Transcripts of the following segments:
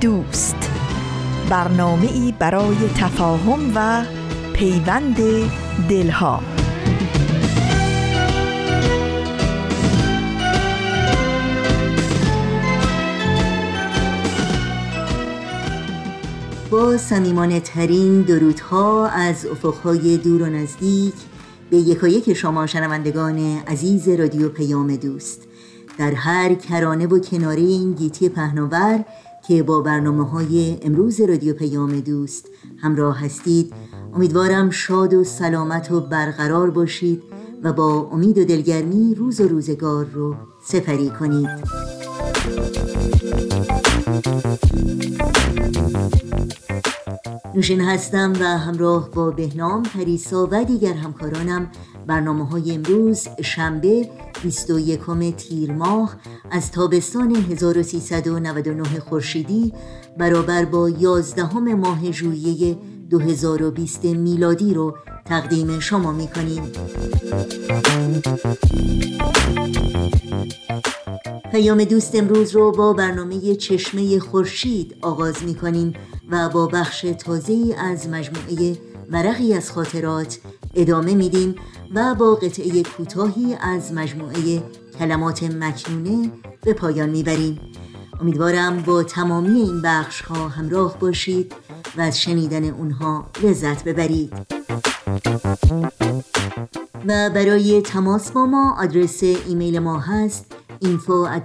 دوست. برنامه ای برای تفاهم و پیوند دلها. با سمیمانه ترین درودها از افقهای دور و نزدیک به یکایک شما شنوندگان عزیز رادیو پیام دوست. در هر کرانه و کناره این گیتی پهناور که با برنامه های امروز رادیو پیام دوست همراه هستید. امیدوارم شاد و سلامت و برقرار باشید و با امید و دلگرمی روز و روزگار رو سپری کنید. نوشین هستم و همراه با بهنام پریسا و دیگر همکارانم برنامه های امروز شنبه 21 تیر ماه از تابستان 1399 خورشیدی برابر با 11 ماه ژوئیه 2020 میلادی رو تقدیم شما می کنیم پیام دوست امروز رو با برنامه چشمه خورشید آغاز می کنیم و با بخش تازه از مجموعه ورقی از خاطرات ادامه میدیم و با قطعه کوتاهی از مجموعه کلمات مکنونه به پایان می‌بریم. امیدوارم با تمامی این بخش ها همراه باشید و از شنیدن اونها لذت ببرید. و برای تماس با ما آدرس ایمیل ما هست info at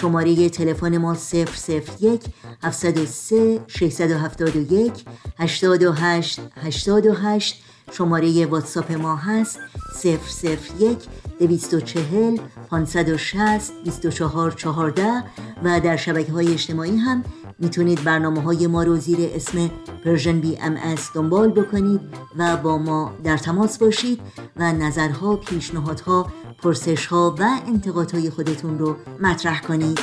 شماره تلفن ما 001 703 671 828 828 شماره واتساپ ما هست 001 240 560 24 14 و در شبکه های اجتماعی هم می‌تونید برنامه های ما رو زیر اسم Persian BM دنبال بکنید و با ما در تماس باشید و نظرها، پیشنهادها، پرسشها و انتقادهای خودتون رو مطرح کنید.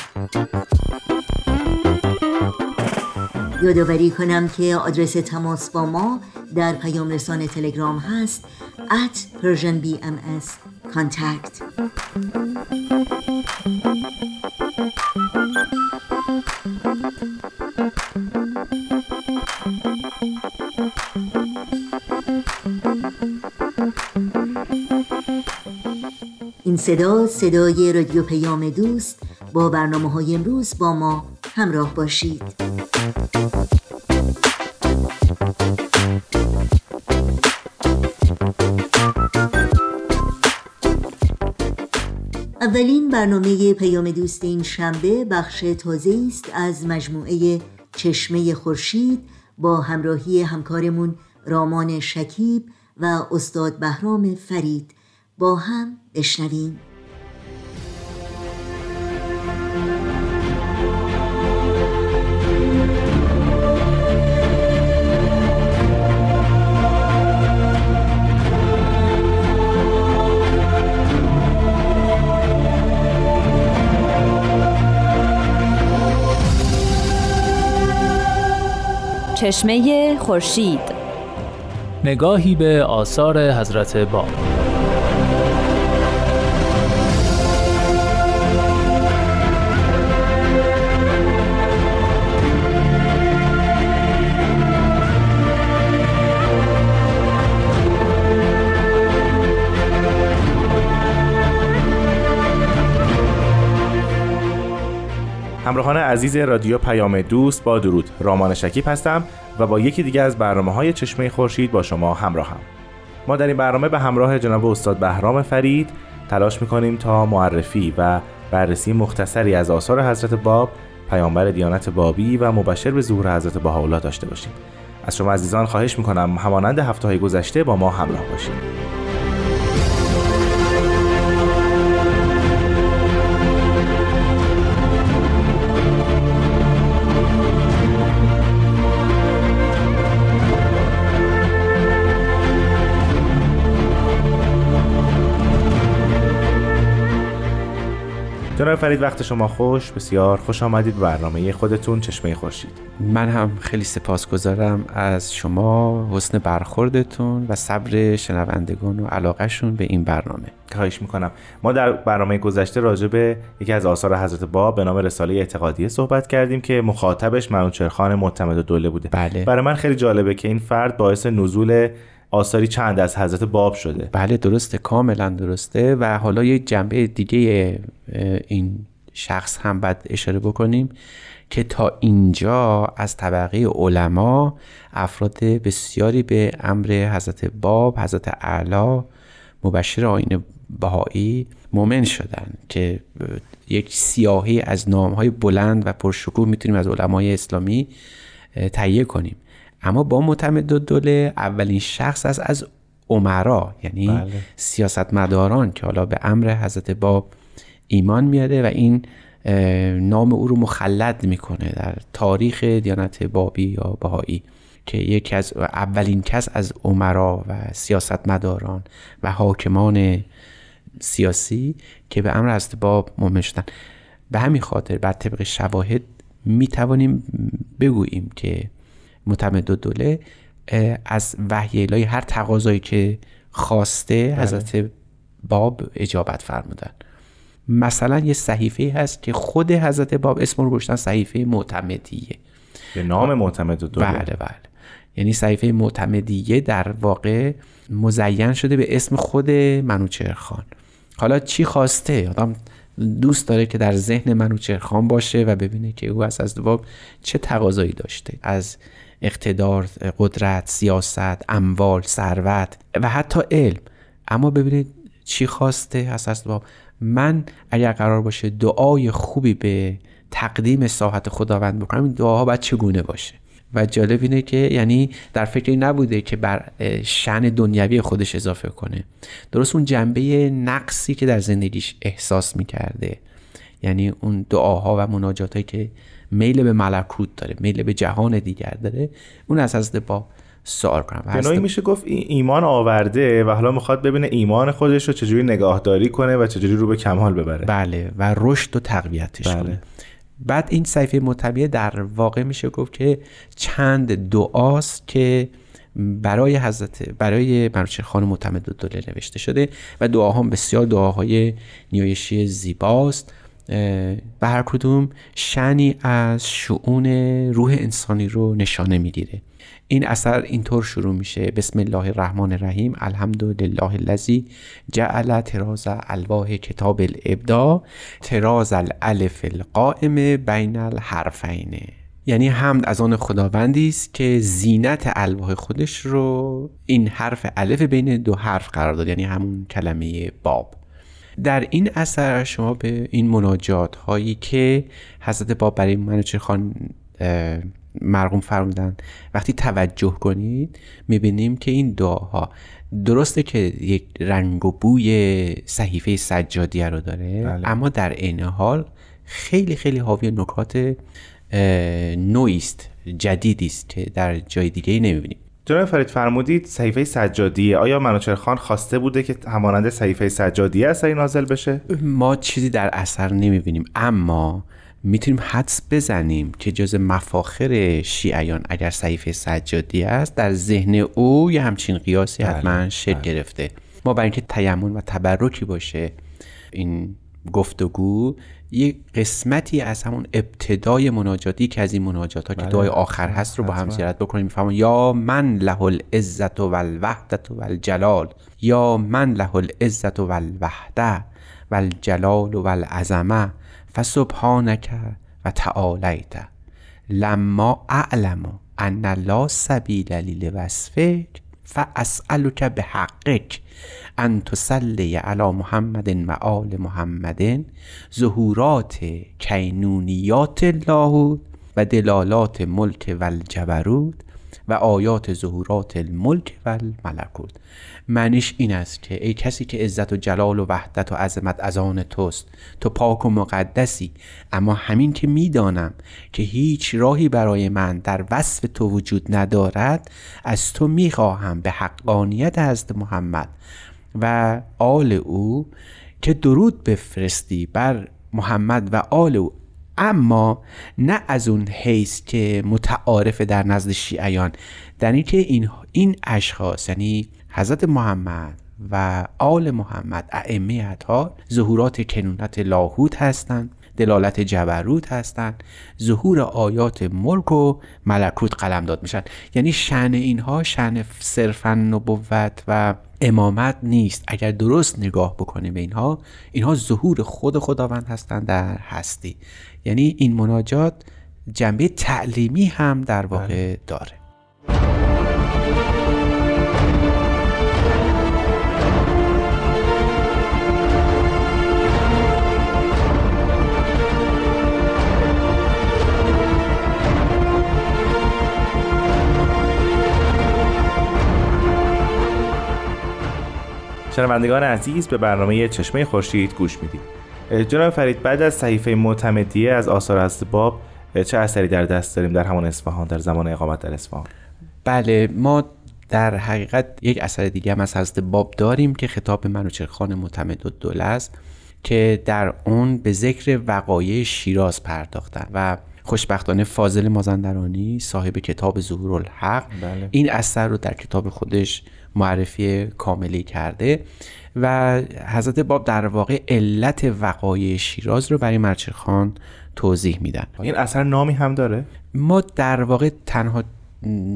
یادآوری کنم که آدرس تماس با ما در پیام رسان تلگرام هست at Persian contact. صدا صدای رادیو پیام دوست. با برنامه های امروز با ما همراه باشید. اولین برنامه پیام دوست این شنبه بخش تازه است از مجموعه چشمه خورشید با همراهی همکارمون رامان شکیب و استاد بهرام فرید. با هم بشنویم. چشمه خورشید. نگاهی به آثار حضرت باب. همراهان عزیز رادیو پیام دوست با درود. رامان شکیب هستم و با یکی دیگه از برنامه های چشمه خورشید با شما همراهم. ما در این برنامه به همراه جناب استاد بهرام فرید تلاش می‌کنیم تا معرفی و بررسی مختصری از آثار حضرت باب پیامبر دیانت بابی و مبشر به ظهور حضرت بهاءالله داشته باشیم. از شما عزیزان خواهش می‌کنم همانند هفته های گذشته با ما همراه باشید. جناب فرید وقت شما خوش. بسیار خوش آمدید. برنامه خودتون چشمه خورشید. من هم خیلی سپاسگزارم از شما حسن برخوردتون و صبر شنوندگان و علاقهشون به این برنامه. خواهش می‌کنم. ما در برنامه گذشته راجع به یکی از آثار حضرت باب به نام رساله اعتقادیه صحبت کردیم که مخاطبش منوچرخان معتمد دوله بوده. بله. برای من خیلی جالبه که این فرد باعث نزول آثاری چند از حضرت باب شده. بله درسته کاملا درسته. و حالا یه جنبه دیگه این شخص هم باید اشاره بکنیم که تا اینجا از طبقه علما افراد بسیاری به امر حضرت باب حضرت اعلی مبشر آین بهایی مؤمن شدن که یک سیاهی از نامهای بلند و پرشکوه می‌تونیم از علمای اسلامی تهیه کنیم. اما با معتمد دوله اولین شخص از از عمرا یعنی بله. سیاستمداران که حالا به امر حضرت باب ایمان میاره و این نام او رو مخلد می‌کنه در تاریخ دیانت بابی یا بهایی که یکی از اولین کس از عمرا و سیاستمداران و حاکمان سیاسی که به امر حضرت باب مؤمن شدن به همین خاطر بر طبق شواهد می توانیم بگوییم که متمد دوله از وحی الهی هر تقاضایی که خواسته بله. حضرت باب اجابت فرمودن مثلا یه صحیفه هست که خود حضرت باب اسم رو گشتن صحیفه معتمدیه. به نام معتمد دوله. بله بله. یعنی صحیفه معتمدیه در واقع مزین شده به اسم خود منوچرخان حالا چی خواسته؟ آدم دوست داره که در ذهن منوچرخان باشه و ببینه که او از از باب چه تقاضایی داشته. از اقتدار قدرت سیاست اموال ثروت و حتی علم. اما ببینید چی خواسته از باب. من اگر قرار باشه دعای خوبی به تقدیم ساحت خداوند بکنم این دعاها باید چگونه باشه؟ و جالب اینه که یعنی در فکری نبوده که بر شن دنیوی خودش اضافه کنه. درست اون جنبه نقصی که در زندگیش احساس می‌کرده. یعنی اون دعاها و مناجاتی که میل به ملکوت داره میل به جهان دیگر داره. اون از از با سوال کنم. به میشه گفت ایمان آورده و حالا می‌خواد ببینه ایمان خودش رو چجوری نگاهداری کنه و چجوری رو به کمال ببره. بله و رشد و تقویتش بله. کنه. بعد این صحیفه مطبیه در واقع میشه گفت که چند دعاست که برای حضرت برای منوچهر خان معتمد دوله نوشته شده و دعاها بسیار دعاهای نیایشی زیباست. به هر کدوم شنی از شعون روح انسانی رو نشانه می‌گیره. این اثر اینطور شروع میشه. بسم الله الرحمن الرحیم. الحمدلله الذی جعل تراز الواح کتاب الابدا تراز الالف القائم بین الحرفین. یعنی حمد از آن خداوندی است که زینت الواح خودش رو این حرف الف بین دو حرف قرار داد. یعنی همون کلمه باب. در این اثر شما به این مناجات هایی که حضرت باب برای منوچهر خان مرقوم فرمودن وقتی توجه کنید می‌بینیم که این دعاها درسته که یک رنگ و بوی صحیفه سجادیه رو داره بله. اما در عین حال خیلی خیلی حاوی نکات نوعی است جدیدی است که در جای دیگه ای نمی‌بینیم جناب فرید فرمودید صحیفه سجادیه. آیا منوچهر خان خواسته بوده که همانند صحیفه سجادیه اثری نازل بشه؟ ما چیزی در اثر نمی‌بینیم اما می‌تونیم حدس بزنیم که جز مفاخر شیعیان اگر صحیفه سجادی است در ذهن او یه همچین قیاسی بله، حتما شکل بله. گرفته. ما برای اینکه تیمون و تبرکی باشه این گفتگو یه قسمتی از همون ابتدای مناجاتی که از این مناجات ها که بله. دعای آخر هست رو با هم زیارت بکنیم. میفهمون یا من له العزت و الوحدت و الجلال یا من له العزت و الوحده و الجلال و العظمه فسبحانک و تعالیت. لما اعلم ان لا سبیل لوصفک فاسالک بحقک. ان تسلی علی محمد و آل محمد ظهورات کینونیات الله و دلالات ملک و و آیات ظهورات الملک و الملکوت. معنیش این است که ای کسی که عزت و جلال و وحدت و عظمت از آن توست تو پاک و مقدسی. اما همین که می‌دانم که هیچ راهی برای من در وصف تو وجود ندارد از تو می‌خواهم به حقانیت حضرت محمد. و آل او که درود بفرستی بر محمد و آل او. اما نه از اون حیث که متعارف در نزد شیعیان. در اینکه این این اشخاص یعنی حضرت محمد و آل محمد ائمه اطهار ظهورات کنونت لاهوت هستند دلالت جبروت هستند ظهور آیات ملک و ملکوت قلمداد میشن. یعنی شن اینها شن صرفا نبوت و امامت نیست. اگر درست نگاه بکنیم به اینها اینها ظهور خود خداوند هستند در هستی. یعنی این مناجات جنبه تعلیمی هم در واقع بله. داره. شنوندگان عزیز به برنامه چشمه خورشید گوش می‌دید جناب فرید بعد از صحیفه معتمدیه از آثار هست باب چه اثری در دست داریم در همان اصفهان در زمان اقامت در اصفهان بله ما در حقیقت یک اثر دیگه هم از حضرت باب داریم که خطاب منوچرخان معتمد و دوله است که در اون به ذکر وقایع شیراز پرداختن و خوشبختانه فاضل مازندرانی صاحب کتاب ظهور الحق بله. این اثر رو در کتاب خودش معرفی کاملی کرده و حضرت باب در واقع علت وقایع شیراز رو برای مرچرخان توضیح میدن این اثر نامی هم داره؟ ما در واقع تنها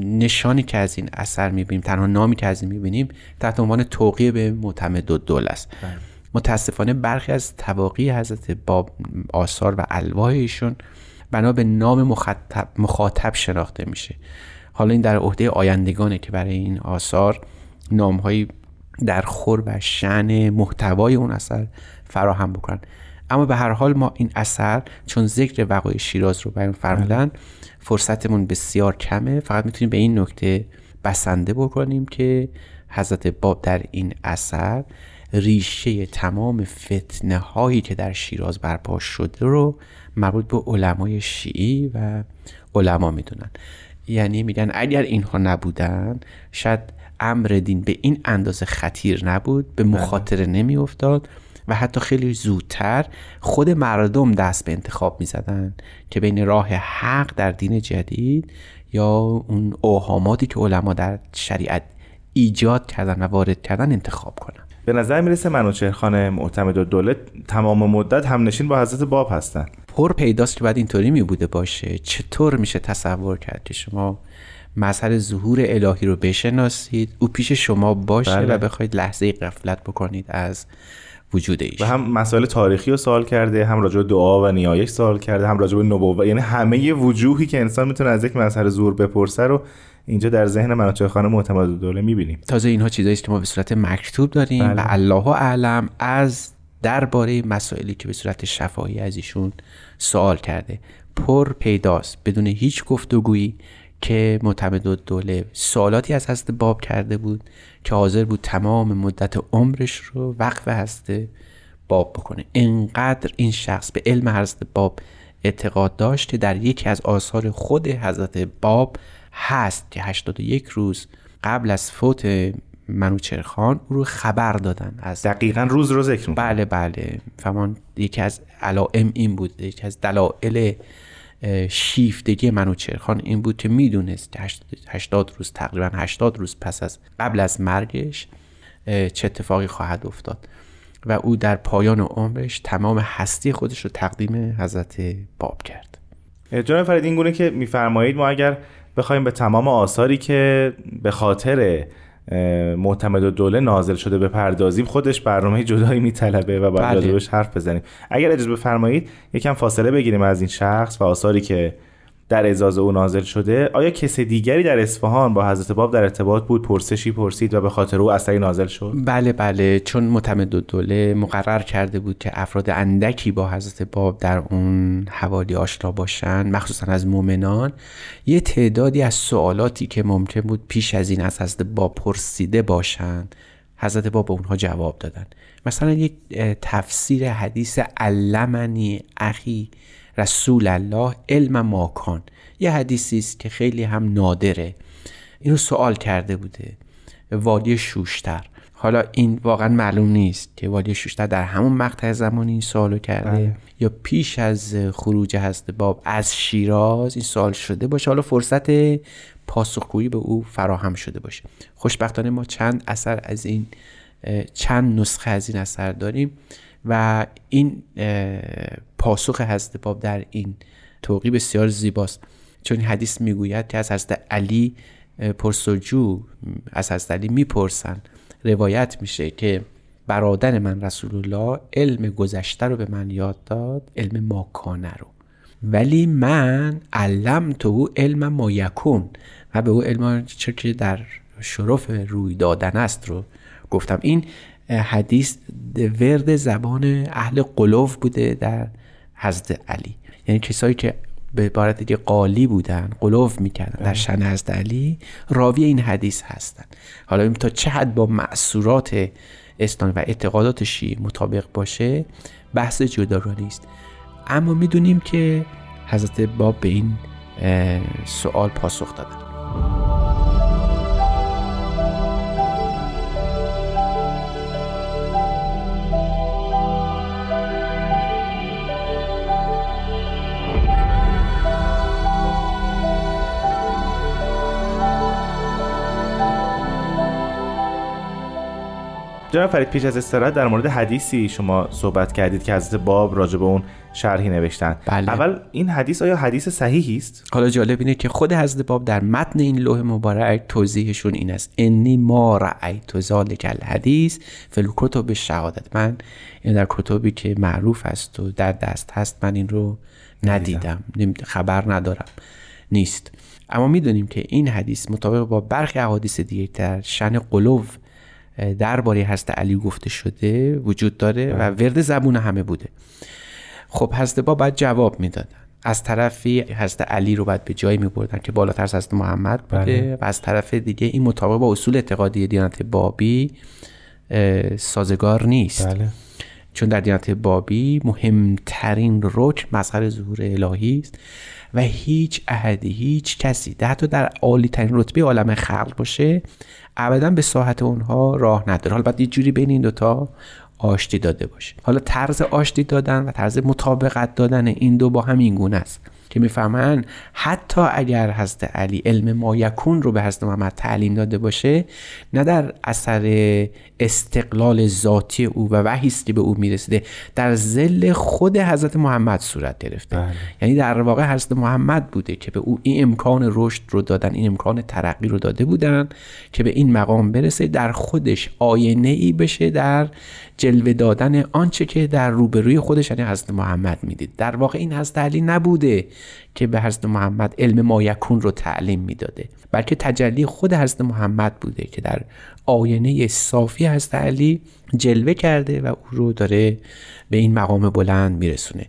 نشانی که از این اثر می‌بینیم تنها نامی که از این می‌بینیم تحت عنوان توقیه به معتمد و دول است بله. متاسفانه برخی از تواقی حضرت باب آثار و الواح ایشون بنا به نام مخاطب, مخاطب شناخته میشه حالا این در عهده آیندگانه که برای این آثار نامهایی در خور و شن محتوای اون اثر فراهم بکنن. اما به هر حال ما این اثر چون ذکر وقای شیراز رو بیان فرمودن فرصتمون بسیار کمه. فقط می‌تونیم به این نکته بسنده بکنیم که حضرت باب در این اثر ریشه تمام فتنه هایی که در شیراز برپا شده رو مربوط به علمای شیعی و علما می‌دونن. یعنی میگن اگر اینها نبودن شاید امر دین به این اندازه خطیر نبود به بله. مخاطره نمیافتاد و حتی خیلی زودتر خود مردم دست به انتخاب می‌زدن که بین راه حق در دین جدید یا اون اوهاماتی که علما در شریعت ایجاد کردن و وارد کردن انتخاب کنن. به نظر می‌رسه منوچهر معتمد و دولت تمام مدت هم نشین با حضرت باب هستن. پر پیداست که باید اینطوری می بوده باشه. چطور میشه تصور کرد که شما مظهر ظهور الهی رو بشناسید. او پیش شما باشه بله. و بخواید لحظه قفلت بکنید از وجود ایش. و هم مسائل تاریخی رو سوال کرده هم راجع به دعا و نیایش سوال کرده هم راجع به نبوت یعنی همه وجوهی که انسان می‌تونه از یک مظهر ظهور بپرسه رو اینجا در ذهن مناطق خانه معتمد دوله می‌بینیم. تازه اینها چیزایی که ما به صورت مکتوب داریم بله. و الله اعلم از درباره مسائلی که به صورت شفاهی از ایشون سوال کرده. پر پیداست. بدون هیچ گفتگویی که معتمد دوله سوالاتی از حضرت باب کرده بود که حاضر بود تمام مدت عمرش رو وقف حضرت باب بکنه. انقدر این شخص به علم حضرت باب اعتقاد داشت که در یکی از آثار خود حضرت باب هست که 81 روز قبل از فوت منوچرخان او رو خبر دادن. از دقیقا روز رو ذکر بله بله. فهمان یکی از علائم این بود یکی از دلایل شیفتگی منوچرخان این بود که می‌دونست که 80 روز تقریبا 80 روز پس از قبل از مرگش چه اتفاقی خواهد افتاد. و او در پایان عمرش تمام هستی خودش رو تقدیم حضرت باب کرد. جناب فرید این گونه که میفرمایید ما اگر بخوایم به تمام آثاری که به خاطر معتمد و دوله نازل شده بپردازیم خودش برنامه جدایی میطلبه و باید بله. حرف بزنیم اگر اجازه بفرمایید یکم فاصله بگیریم از این شخص و آثاری که در اعزاز او نازل شده آیا کس دیگری در اصفهان با حضرت باب در ارتباط بود پرسشی پرسید و به خاطر او اثری نازل شد؟ بله بله چون معتمد دوله مقرر کرده بود که افراد اندکی با حضرت باب در اون حوالی آشنا باشن مخصوصا از مؤمنان یه تعدادی از سوالاتی که ممکن بود پیش از این از حضرت باب پرسیده باشند حضرت باب به اونها جواب دادن. مثلا یک تفسیر حدیث علمنی اخی رسول الله علم ماکان. یه حدیثی است که خیلی هم نادره. اینو سوال کرده بوده. وادی شوشتر. حالا این واقعا معلوم نیست که والی شوشتر در همون مقطع زمانی این سوالو کرده بله. یا پیش از خروج هست باب از شیراز این سوال شده باشه. حالا فرصت پاسخگویی به او فراهم شده باشه. خوشبختانه ما چند اثر از این چند نسخه از این اثر داریم و این پاسخ حضرت باب در این توقی بسیار زیباست. چون حدیث می‌گوید که از حضرت علی پرسجو از حضرت علی می‌پرسن. روایت میشه که برادر من رسول الله علم گذشته رو به من یاد داد علم ماکانه رو. ولی من علم تو علم ما یکون و به او علم چه که در شرف روی دادن است رو گفتم. این حدیث ورد زبان اهل قلوف بوده در حضرت علی. یعنی کسایی که به عبارت دیگه قالی بودن قلوف می‌کردن در شن حضرت علی راوی این حدیث هستن. حالا این تا چه حد با معصورات اسلام و اعتقادات شیعه مطابق باشه بحث جداگانه است اما می‌دونیم که حضرت باب به این سوال پاسخ دادن. جناب فرید پیش از استراحت در مورد حدیثی شما صحبت کردید که حضرت باب راجع به اون شرحی نوشتن. بله. اول این حدیث آیا حدیث صحیحی است؟ حالا جالب اینه که خود حضرت باب در متن این لوح مبارک توضیحشون این است. انی ما رأیت ذلک الحدیث فی الکتب شهادت من این در کتبی که معروف است و در دست هست من این رو ندیدم. خبر ندارم. نیست. اما می‌دونیم که این حدیث مطابق با برخی احادیث دیگه در شن قلوب درباره هست علی گفته شده وجود داره و بله. ورد زبون همه بوده خب حضرت با باید جواب می‌دادن از طرفی حضرت علی رو باید به جایی میبردن که بالاتر از حضرت محمد بوده بله. و از طرف دیگه این مطابق با اصول اعتقادی دیانت بابی سازگار نیست بله. چون در دیانت بابی مهمترین رکن مظهر ظهور الهی است و هیچ احدی هیچ کسی حتی در عالی ترین رتبه عالم خلق باشه ابدا به ساحت اونها راه نداره. حالا باید یه جوری بین این دوتا آشتی داده باشه. حالا طرز آشتی دادن و طرز مطابقت دادن این دو با هم این گونه است. که می‌فهمن حتی اگر حضرت علی علم مایکون رو به حضرت محمد تعلیم داده باشه نه در اثر استقلال ذاتی او و وحیست که به او می‌رسیده در زل خود حضرت محمد صورت گرفته. بله. یعنی در واقع حضرت محمد بوده که به او این امکان رشد رو دادن این امکان ترقی رو داده بودن که به این مقام برسه در خودش آینه ای بشه در جلوه دادن آنچه که در روبروی خودش یعنی حضرت محمد می‌دید. در واقع این حضرت علی نبوده. که به حضرت محمد علم مایکون رو تعلیم می‌داده بلکه تجلی خود حضرت محمد بوده که در آینه صافی حضرت علی جلوه کرده و او رو داره به این مقام بلند میرسونه.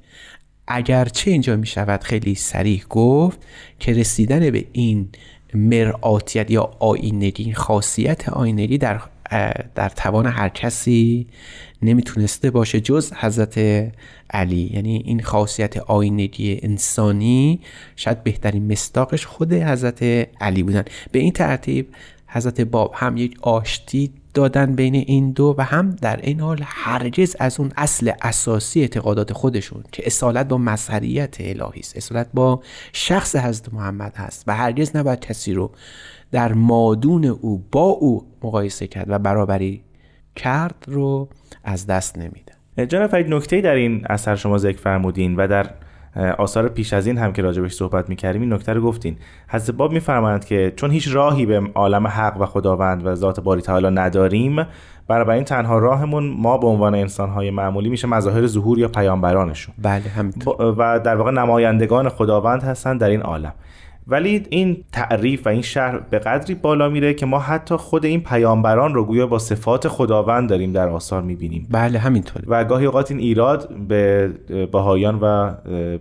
اگرچه اینجا می شود خیلی سریح گفت که رسیدن به این مرآتیت یا آینگی خاصیت آینگی در در توان هر کسی نمی‌تونسته باشه جز حضرت علی. یعنی این خاصیت آینگی انسانی شاید بهترین مستاقش خود حضرت علی بودن. به این ترتیب حضرت باب هم یک آشتی دادن بین این دو و هم در این حال هرگز از اون اصل اساسی اعتقادات خودشون که اصالت با مظهریت الهی است اصالت با شخص حضرت محمد هست و هرگز نباید کسی رو در مادون او با او مقایسه کرد و برابری کرد رو از دست نمیده. جناب فرید نکته در این اثر شما ذکر فرمودین و در آثار پیش از این هم که راجبش صحبت می‌کردیم این نکته رو گفتین. حضرت باب میفرمایند که چون هیچ راهی به عالم حق و خداوند و ذات باری تعالی نداریم برای این تنها راهمون ما به عنوان انسانهای معمولی میشه مظاهر ظهور یا پیامبرانشون. بله همینطور. و در واقع نمایندگان خداوند هستن در این عالم. ولی این تعریف و این شهر به قدری بالا میره که ما حتی خود این پیامبران رو گویا با صفات خداوند داریم در آثار می‌بینیم. بله همینطور و گاهی اوقات این ایراد به بهایان و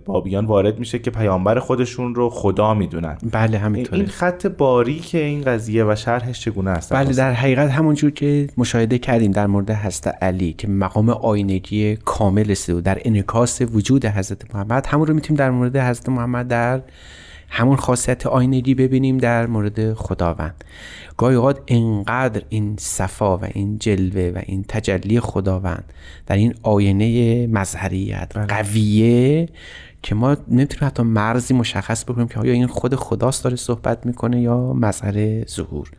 بابیان وارد میشه که پیامبر خودشون رو خدا می‌دونن. بله همینطور این خط باری که این قضیه و شرحش چگونه است؟ بله در حقیقت همونجور که مشاهده کردیم در مورد حضرت علی که مقام آینگی کامل است و در انکاس وجود حضرت محمد همون رو می‌تونیم در مورد حضرت محمد در همون خاصیت آینگی ببینیم در مورد خداوند گاهی اوقات انقدر این صفا و این جلوه و این تجلی خداوند در این آینه مظهریت بله. قویه که ما نمی‌تونیم حتی مرزی مشخص بکنیم که آیا این خود خداست داره صحبت می‌کنه یا مظهر ظهور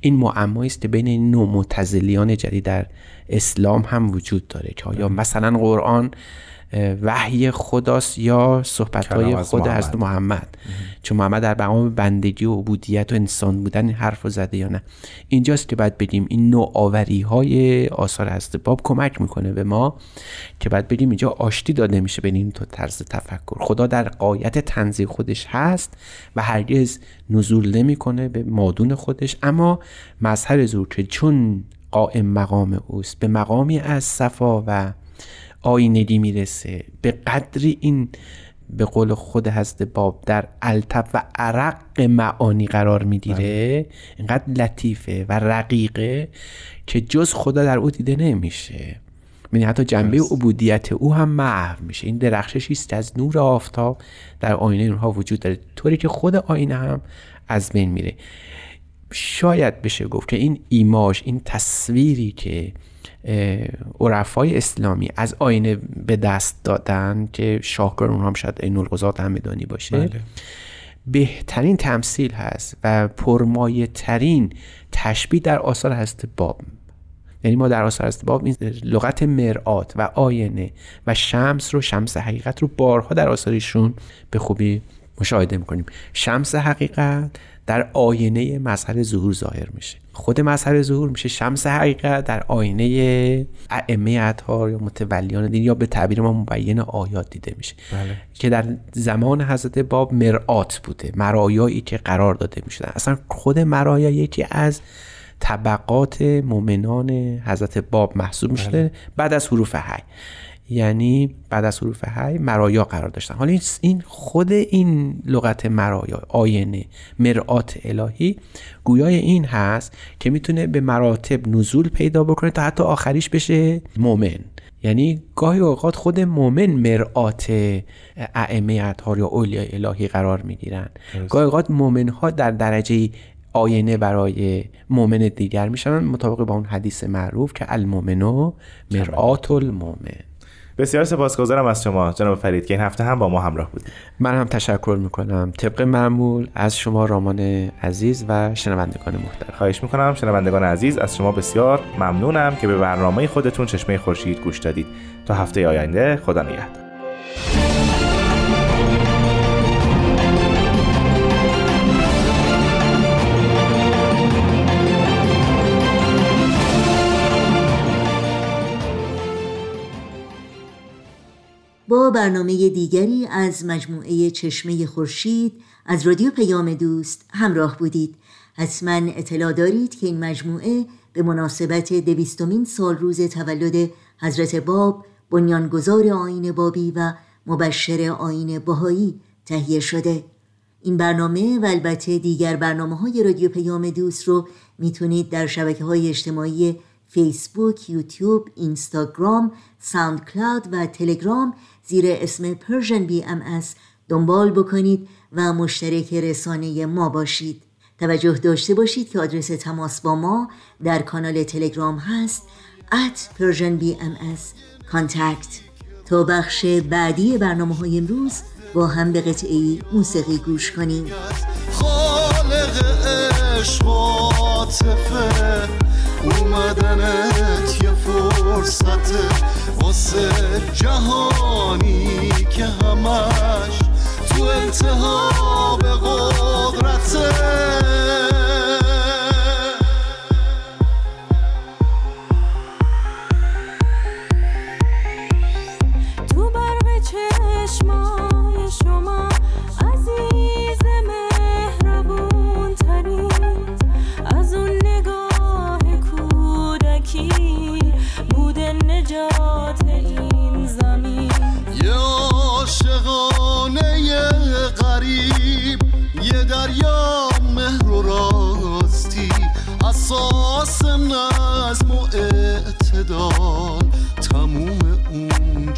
این معمایی است که بین این نوع معتزلیان جدید در اسلام هم وجود داره که آیا بله. مثلا قرآن وحی خداست یا صحبت های خود حضرت محمد. چون محمد در مقام بندگی و عبودیت و انسان بودن این حرف رو زده یا نه. اینجاست که باید بگیم این نوآوری های آثار باب کمک می‌کنه به ما که باید بگیم اینجا آشتی داده میشه بین این تو طرز تفکر. خدا در قایت تنزیه خودش هست و هرگز نزول نمی‌کنه به مادون خودش. اما مظهر زور که چون قائم مقام اوست. به مقامی از صفا و آینگی می‌رسه. به قدری این به قول خود هست باب در الطف و عرق معانی قرار می‌گیره. بله. اینقدر لطیفه و رقیقه که جز خدا در او دیده نمیشه. یعنی حتی جنبه عبودیت او هم محو میشه. این درخششی است از نور آفتاب در آینه اونها وجود داره. طوری که خود آینه هم از بین میره. شاید بشه گفت که این ایماش این تصویری که عرفای اسلامی از آینه به دست دادن که شاهکار اونها هم شاید این القضات همدانی باشه. بله. بهترین تمثیل هست و پرمایه ترین تشبیه در آثار هست باب. یعنی ما در آثار هست باب این لغت مرآت و آینه و شمس رو شمس حقیقت رو بارها در آثارشون به خوبی مشاهده می‌کنیم. شمس حقیقت در آینه مظهر ظهور ظاهر میشه خود مظهر ظهور میشه شمس حقیقت در آینه ائمه اطهار یا متولیان دین یا به تعبیر ما مبین آیات دیده میشه بله. که در زمان حضرت باب مرآت بوده مرایایی که قرار داده می‌شدن اصلا خود مرایا یکی از طبقات مؤمنان حضرت باب محسوب میشه بله. بعد از حروف حی یعنی بعد از حروف هی مرایا قرار داشتن. حالا این خود این لغت مرایا آینه مرآت الهی گویای این هست که می‌تونه به مراتب نزول پیدا بکنه تا حتی آخریش بشه مؤمن. یعنی گاهی اوقات خود مؤمن مرآت ائمه اطهار یا اولیاء الهی قرار می‌گیرن. گاهی اوقات مؤمن ها در درجه آینه برای مؤمن دیگر میشن مطابق با اون حدیث معروف که المؤمنو مرآت المؤمن. بسیار سپاسگزارم از شما جناب فرید که این هفته هم با ما همراه بودید. من هم تشکر می‌کنم. طبق معمول از شما رامان عزیز و شنوندگان محترم. خواهش می‌کنم شنوندگان عزیز از شما بسیار ممنونم که به برنامه خودتون چشمه خورشید گوش دادید. تا هفته آینده خدا نگهدار. با برنامه دیگری از مجموعه چشمه خورشید از رادیو پیام دوست همراه بودید. حتما اطلاع دارید که این مجموعه به مناسبت دویستمین سال روز تولد حضرت باب بنیانگذار آین بابی و مبشر آین باهایی تهیه شده. این برنامه و البته دیگر برنامه های رادیو پیام دوست رو می‌تونید در شبکه های اجتماعی فیسبوک، یوتیوب، اینستاگرام، ساوند کلاود و تلگرام زیر اسم ام از دنبال بکنید و مشترک رسانه ما باشید. توجه داشته باشید که آدرس تماس با ما در کانال تلگرام هست at Persian BMS contact. تا بخش بعدی برنامه های امروز با هم به قطعی موسیقی گوش کنیم. خالق اومدنت یه فرصت واسه جهانی که همش تو انتها به قدرته نظم و اعتدال تموم اون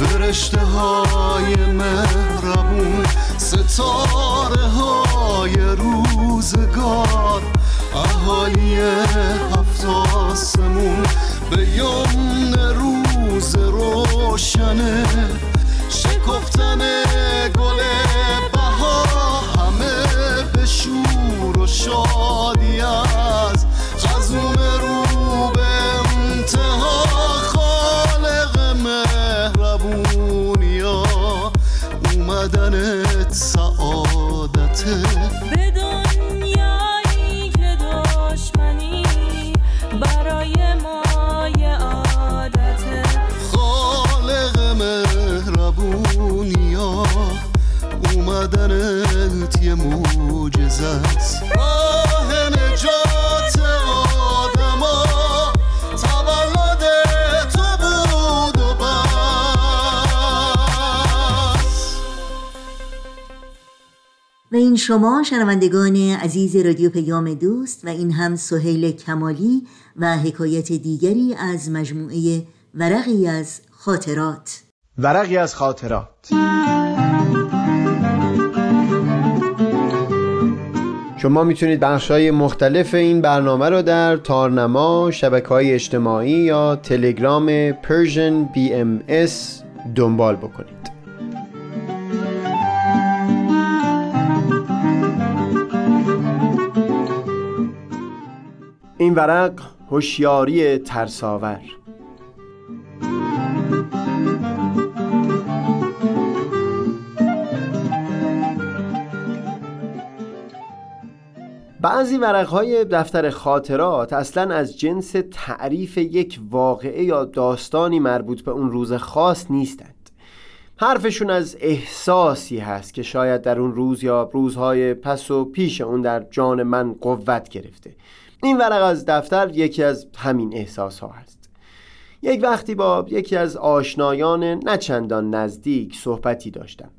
فرشته های مهربون ستاره های روزگار. اهالی هفت آسمون به یمن روز روشنه. شکفتن گل بها همه به شور و شادی این شما شنوندگان عزیز رادیو پیام دوست و این هم سهیل کمالی و حکایت دیگری از مجموعه ورقی از خاطرات. ورقی از خاطرات. شما می‌تونید بخش های مختلف این برنامه رو در تارنما، شبکه های اجتماعی یا تلگرام Persian BMS دنبال بکنید. ورق هوشیاری ترساور. بعضی ورقهای دفتر خاطرات اصلا از جنس تعریف یک واقعه یا داستانی مربوط به اون روز خاص نیستند. حرفشون از احساسی هست که شاید در اون روز یا روزهای پس و پیش اون در جان من قوت گرفته. این ورق از دفتر یکی از همین احساس ها هست یک وقتی با یکی از آشنایان نچندان نزدیک صحبتی داشتم.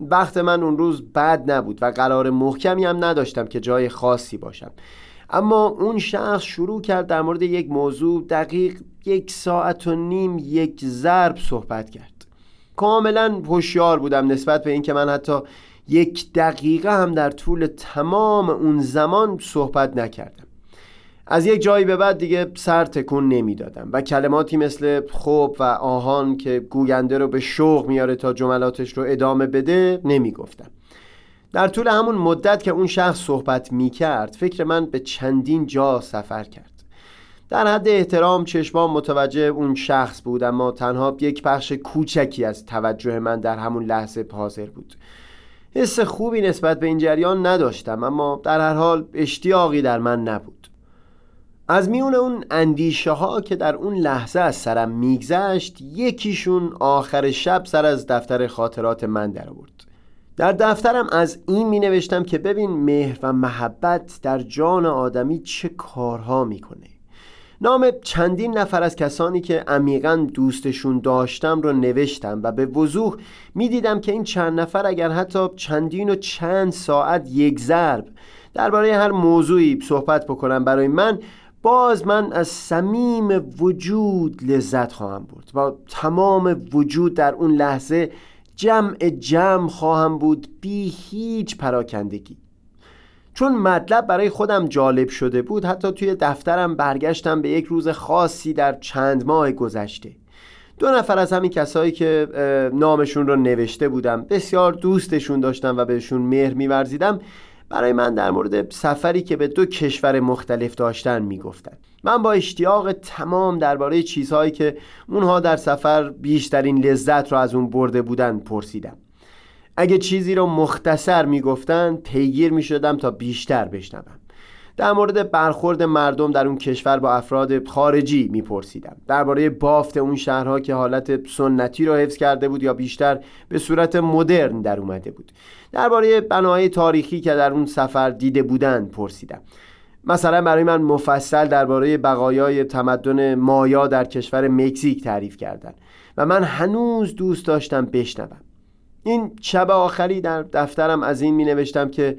وقت من اون روز بد نبود و قرار محکمی هم نداشتم که جای خاصی باشم. اما اون شخص شروع کرد در مورد یک موضوع دقیق یک ساعت و نیم یک ضرب صحبت کرد. کاملا هوشیار بودم نسبت به اینکه من حتی یک دقیقه هم در طول تمام اون زمان صحبت نکردم. از یک جایی به بعد دیگه سر تکون نمی‌دادم و کلماتی مثل خوب و آهان که گوینده رو به شوق میاره تا جملاتش رو ادامه بده نمی‌گفتم. در طول همون مدت که اون شخص صحبت می‌کرد فکر من به چندین جا سفر کرد. در حد احترام چشمام متوجه اون شخص بود اما تنها یک بخش کوچکی از توجه من در همون لحظه حاضر بود. حس خوبی نسبت به این جریان نداشتم اما در هر حال اشتیاقی در من نبود. از میون اون اندیشه ها که در اون لحظه از سرم میگذشت یکیشون آخر شب سر از دفتر خاطرات من در آورد. در دفترم از این می نوشتم که ببین مهر و محبت در جان آدمی چه کارها می‌کنه. نام چندین نفر از کسانی که عمیقا دوستشون داشتم رو نوشتم و به وضوح می‌دیدم که این چند نفر اگر حتی چندین و چند ساعت یک ضرب درباره هر موضوعی صحبت بکنم برای من باز من از صمیم وجود لذت خواهم برد و تمام وجود در اون لحظه جمع جمع خواهم بود بی هیچ پراکندگی. چون مطلب برای خودم جالب شده بود حتی توی دفترم برگشتم به یک روز خاصی در چند ماه گذشته. دو نفر از همین کسایی که نامشون رو نوشته بودم بسیار دوستشون داشتم و بهشون مهر میورزیدم. برای من در مورد سفری که به دو کشور مختلف داشتن می‌گفتند من با اشتیاق تمام درباره چیزهایی که اونها در سفر بیشترین لذت را از اون برده بودن پرسیدم. اگه چیزی رو مختصر می‌گفتن پیگیر می‌شدم تا بیشتر بشنوم. در مورد برخورد مردم در اون کشور با افراد خارجی میپرسیدم. درباره بافت اون شهرها که حالت سنتی را حفظ کرده بود یا بیشتر به صورت مدرن در اومده بود. درباره بناهای تاریخی که در اون سفر دیده بودند پرسیدم. مثلا برای من مفصل درباره بقایای تمدن مایا در کشور مکزیک تعریف کردند و من هنوز دوست داشتم بشنوم. این شب آخری در دفترم از این می نوشتم که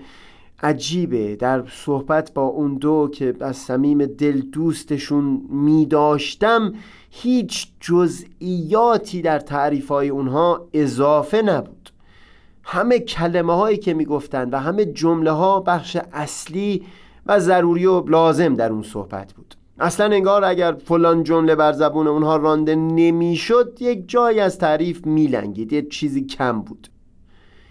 عجیبه. در صحبت با اون دو که از صمیم دل دوستشون می داشتم هیچ جزئیاتی در تعریف های اونها اضافه نبود. همه کلمه هایی که می گفتن و همه جمله ها بخش اصلی و ضروری و لازم در اون صحبت بود. اصلا انگار اگر فلان جمله بر زبون اونها رانده نمی‌شد یک جایی از تعریف میلنگید یه چیزی کم بود.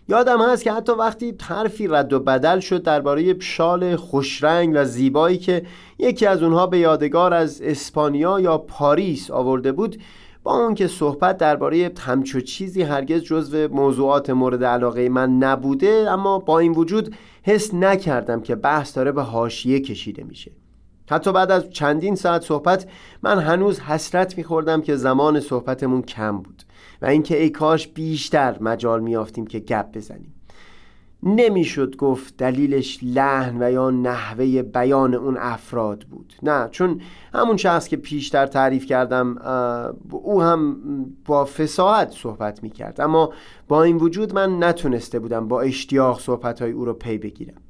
یادم هست که حتی وقتی حرفی رد و بدل شد درباره شال خوشرنگ و زیبایی که یکی از اونها به یادگار از اسپانیا یا پاریس آورده بود با اون که صحبت درباره همچو چیزی هرگز جزو موضوعات مورد علاقه من نبوده اما با این وجود حس نکردم که بحث داره به حاشیه کشیده میشه. حتی بعد از چندین ساعت صحبت من هنوز حسرت میخوردم که زمان صحبتمون کم بود. و اینکه ای کاش بیشتر مجال میافتیم که گپ بزنیم. نمی‌شد گفت دلیلش لحن و یا نحوه بیان اون افراد بود. نه چون همون شخص که پیشتر تعریف کردم او هم با فساحت صحبت می‌کرد. اما با این وجود من نتونسته بودم با اشتیاق صحبت های او رو پی بگیرم.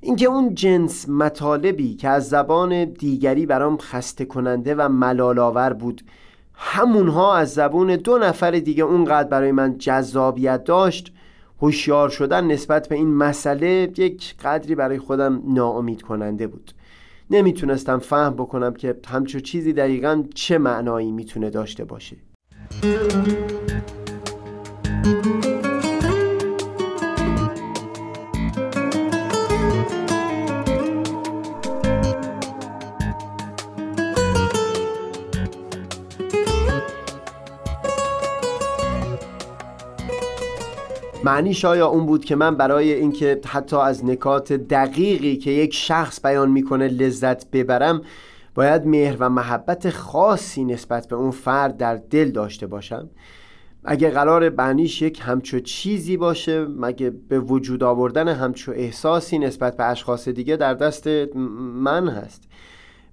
اینکه اون جنس مطالبی که از زبان دیگری برام خسته کننده و ملالاور بود همونها از زبون دو نفر دیگه اونقدر برای من جذابیت داشت هوشیار شدن نسبت به این مسئله یک قدری برای خودم ناامید کننده بود. نمی‌تونستم فهم بکنم که همچو چیزی دقیقا چه معنایی می‌تونه داشته باشه. معنیش آیا اون بود که من برای اینکه حتی از نکات دقیقی که یک شخص بیان می‌کنه لذت ببرم باید مهر و محبت خاصی نسبت به اون فرد در دل داشته باشم. اگه قرار بعنیش یک همچو چیزی باشه مگه به وجود آوردن همچو احساسی نسبت به اشخاص دیگه در دست من هست؟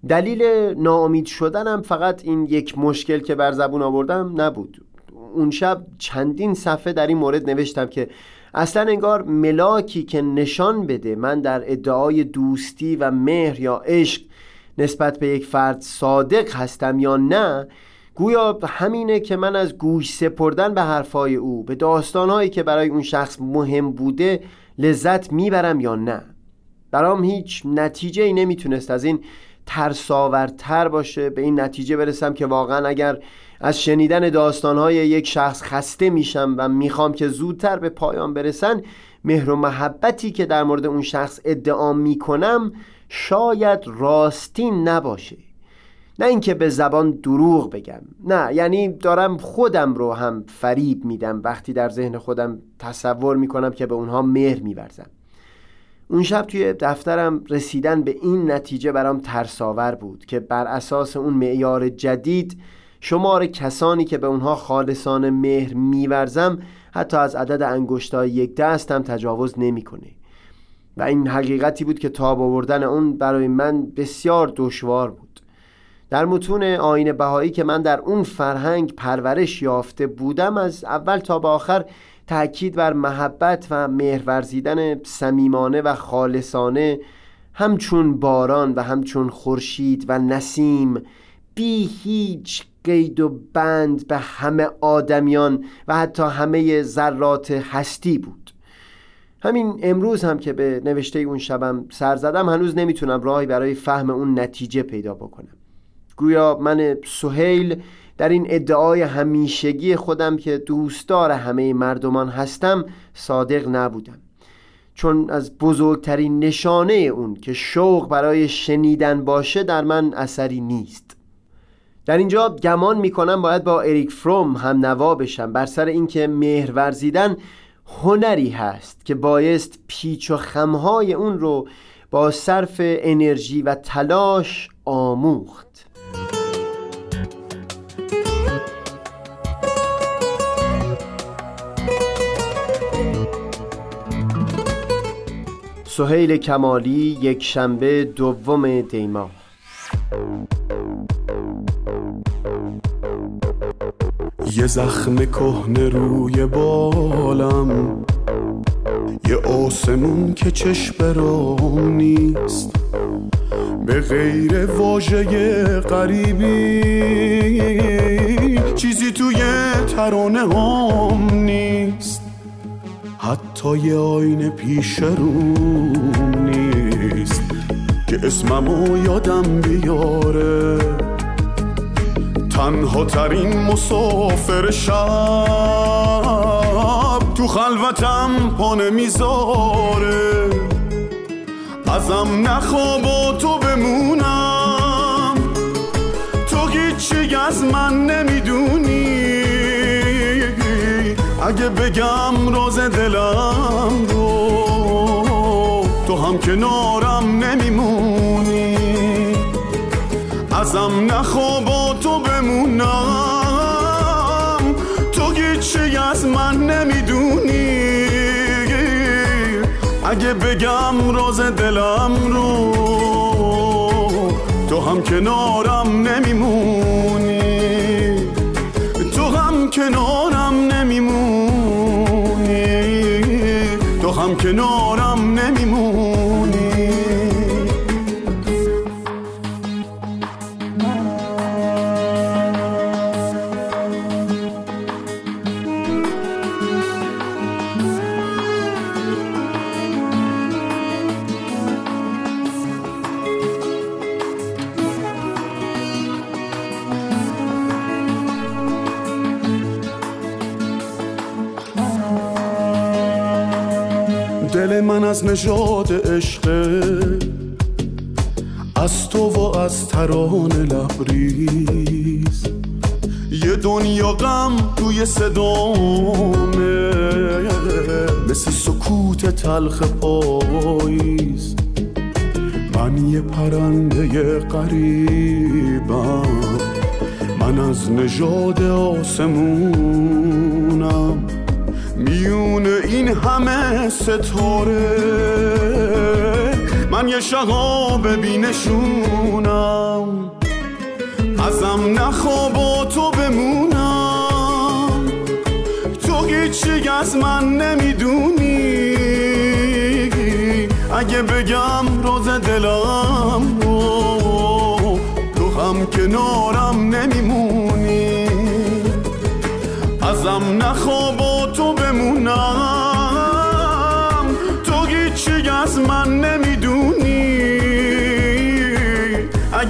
دلیل ناامید شدنم فقط این یک مشکل که بر زبون آوردم نبود. اون شب چندین صفحه در این مورد نوشتم که اصلا انگار ملاکی که نشان بده من در ادعای دوستی و مهر یا عشق نسبت به یک فرد صادق هستم یا نه گویا همینه که من از گوش سپردن به حرفای او به داستانهایی که برای اون شخص مهم بوده لذت می‌برم یا نه. برام هیچ نتیجه ای نمی‌تونست از این ترساورتر باشه به این نتیجه برسم که واقعا اگر از شنیدن داستانهای یک شخص خسته میشم و می‌خوام که زودتر به پایان برسن مهر و محبتی که در مورد اون شخص ادعا می‌کنم شاید راستین نباشه. نه اینکه به زبان دروغ بگم. نه یعنی دارم خودم رو هم فریب میدم وقتی در ذهن خودم تصور می‌کنم که به اونها مهر میورزم. اون شب توی دفترم رسیدن به این نتیجه برام ترساور بود که بر اساس اون معیار جدید شمار کسانی که به اونها خالصان مهر میورزم حتی از عدد انگشتای یک دستم تجاوز نمی‌کنه. و این حقیقتی بود که تاب آوردن اون برای من بسیار دشوار بود. در متون آین بهایی که من در اون فرهنگ پرورش یافته بودم از اول تا به آخر تأکید بر محبت و مهرورزیدن صمیمانه و خالصانه همچون باران و همچون خورشید و نسیم بی هیچ قید و بند به همه آدمیان و حتی همه ذرات هستی بود. همین امروز هم که به نوشته اون شبم سر زدم هنوز نمی‌تونم راهی برای فهم اون نتیجه پیدا بکنم. گویا من سهیل در این ادعای همیشگی خودم که دوستدار همه مردمان هستم صادق نبودم. چون از بزرگترین نشانه اون که شوق برای شنیدن باشه در من اثری نیست. در اینجا گمان می‌کنم باید با اریک فروم هم نوا بشم. بر سر اینکه مهر ورزیدن هنری هست که بایست پیچ و خمهای اون رو با صرف انرژی و تلاش آموخت. سهیل کمالی یک شنبه دوم دیما یه زخم کهنه روی بالم. یه آسمون که چشم برام نیست. به غیر واژه غریبی. چیزی توی ترانه هم نیست. حتی یه آینه پیش روم نیست. که اسممو یادم بیاره. تنها ترین مسافر شب تو خلوتم پا می‌ذاره ازم نخواب و تو بمونم. تو هیچی از من نمی‌دونی. اگه بگم راز دلم رو تو هم کنارم نمیمونی. ازم نخواب و تو بمونم. تو هیچی از من نمی‌دونی. اگه بگم راز دلم رو تو هم کنارم نمیمونی. تو هم کنارم نمیمونی. تو هم کنارم از نژاد عشقه از تو و از ترانه لبریز. یه دنیا غم توی صدامه. مثل سکوت تلخ پاییز. من یه پرنده قریبم من از نژاد این همه ستاره. من یه شهاب بینشونم. ازم نخواب و تو بمونم. تو هیچی از من نمی‌دونی. اگه بگم روز دلم رو تو هم کنارم نمیمونی.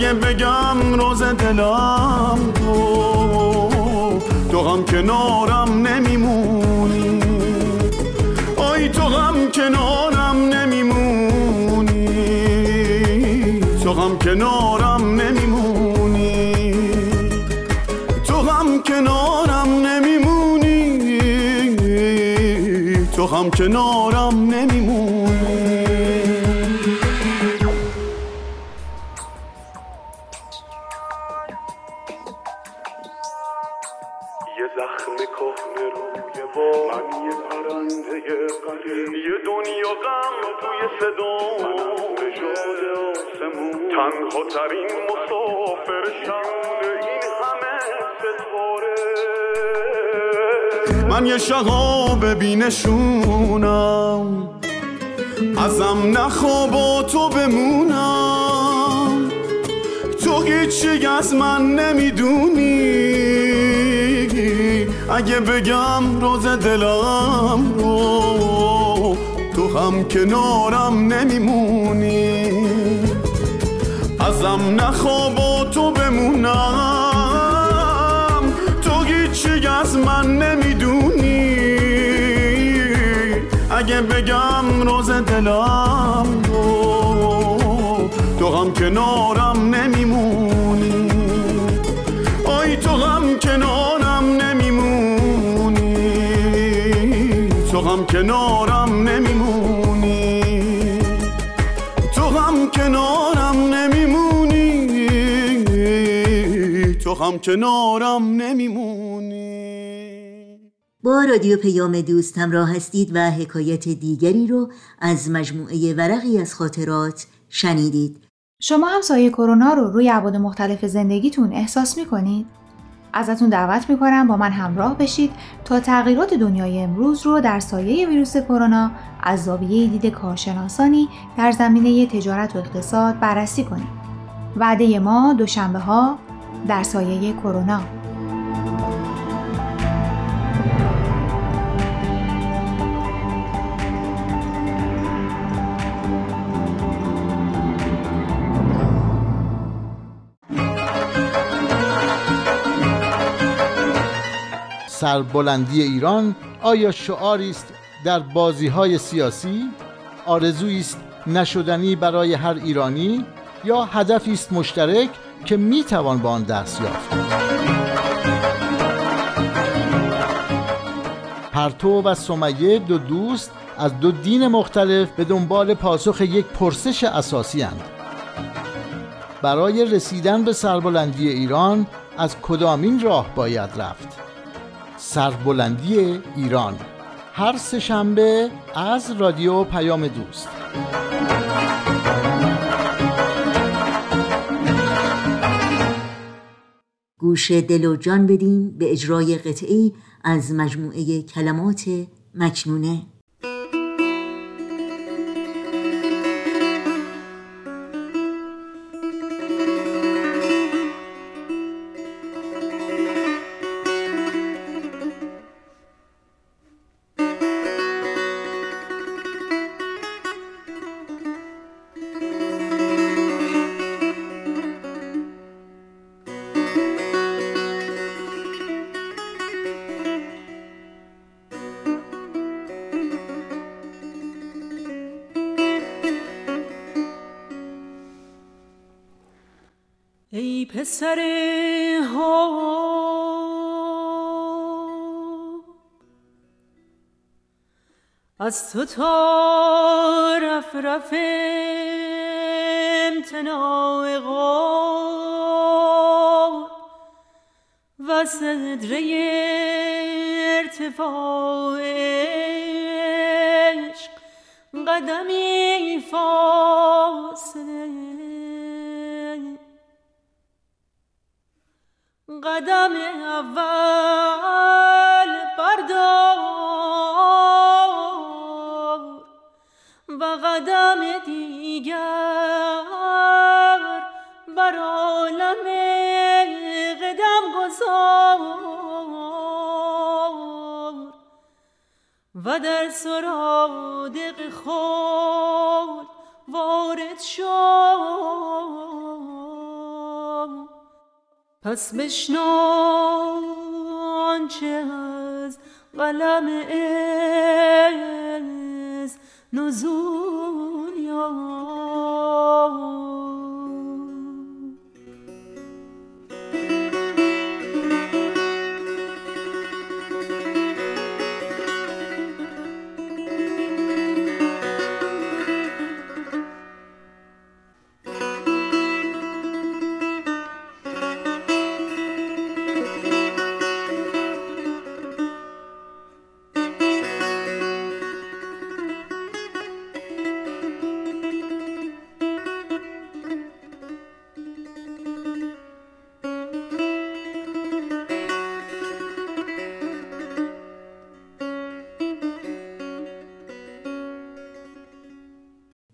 اگه بگم روز دلم تو تو هم کنارم نمیمونی. آی تو هم کنارم نمیمونی. تو هم کنارم نمیمونی. تو هم کنارم نمیمونی. تو هم کنارم نمیمونی. من یه شهاب بینشونم ازم نخواب و تو بمونم. تو هیچی از من نمی‌دونی. اگه بگم روز دلم رو تو هم کنارم نمیمونی. ازم نخواب و تو بمونم. از من نمی‌دونی. اگه بگم روز دلم رو تو هم کنارم نمیمونی. آی تو هم کنارم نمیمونی. تو هم کنارم نمیمونی. تو هم کنارم نمیمونی. تو هم کنارم نمیمونی. با رادیو پیام دوست همراه هستید و حکایت دیگری رو از مجموعه ورقی از خاطرات شنیدید شما هم سایه کرونا رو روی ابعاد مختلف زندگیتون احساس می‌کنید؟ ازتون دعوت می‌کنم با من همراه بشید تا تغییرات دنیای امروز رو در سایه ویروس کرونا از زاویه دید کارشناسانی در زمینه تجارت و اقتصاد بررسی کنیم. وعده ما دوشنبه ها در سایه کرونا سربلندی ایران آیا شعاری است در بازی های سیاسی؟ آرزویی است نشدنی برای هر ایرانی یا هدفی است مشترک که می توان با آن دست یافت؟ پرتو و سمیه دو دوست از دو دین مختلف به دنبال پاسخ یک پرسش اساسی هند. برای رسیدن به سربلندی ایران از کدامین راه باید رفت؟ سربلندی ایران. هر سه شنبه از رادیو پیام دوست. گوش دل و جان بدیم به اجرای قطعی از مجموعه کلمات مکنونه از تو تا رف رف امتناع و صدره ارتفاع عشق قدمی فاصله. قدم اول بردار. و قدم دیگر بر عالم قدم گذار و در سرادق خود وارد شد پس بشنو آنچه از قلم نزول یا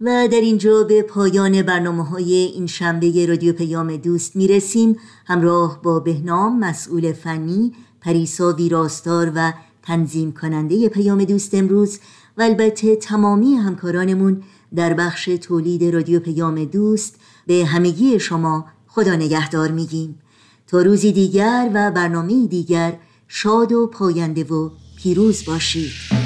و در اینجا به پایان برنامه های این شنبه رادیو پیام دوست می‌رسیم. همراه با بهنام مسئول فنی پریسا ویراستار و تنظیم کننده پیام دوست امروز و البته تمامی همکارانمون در بخش تولید رادیو پیام دوست به همگی شما خدا نگهدار میگیم. تا روزی دیگر و برنامه دیگر شاد و پاینده و پیروز باشید.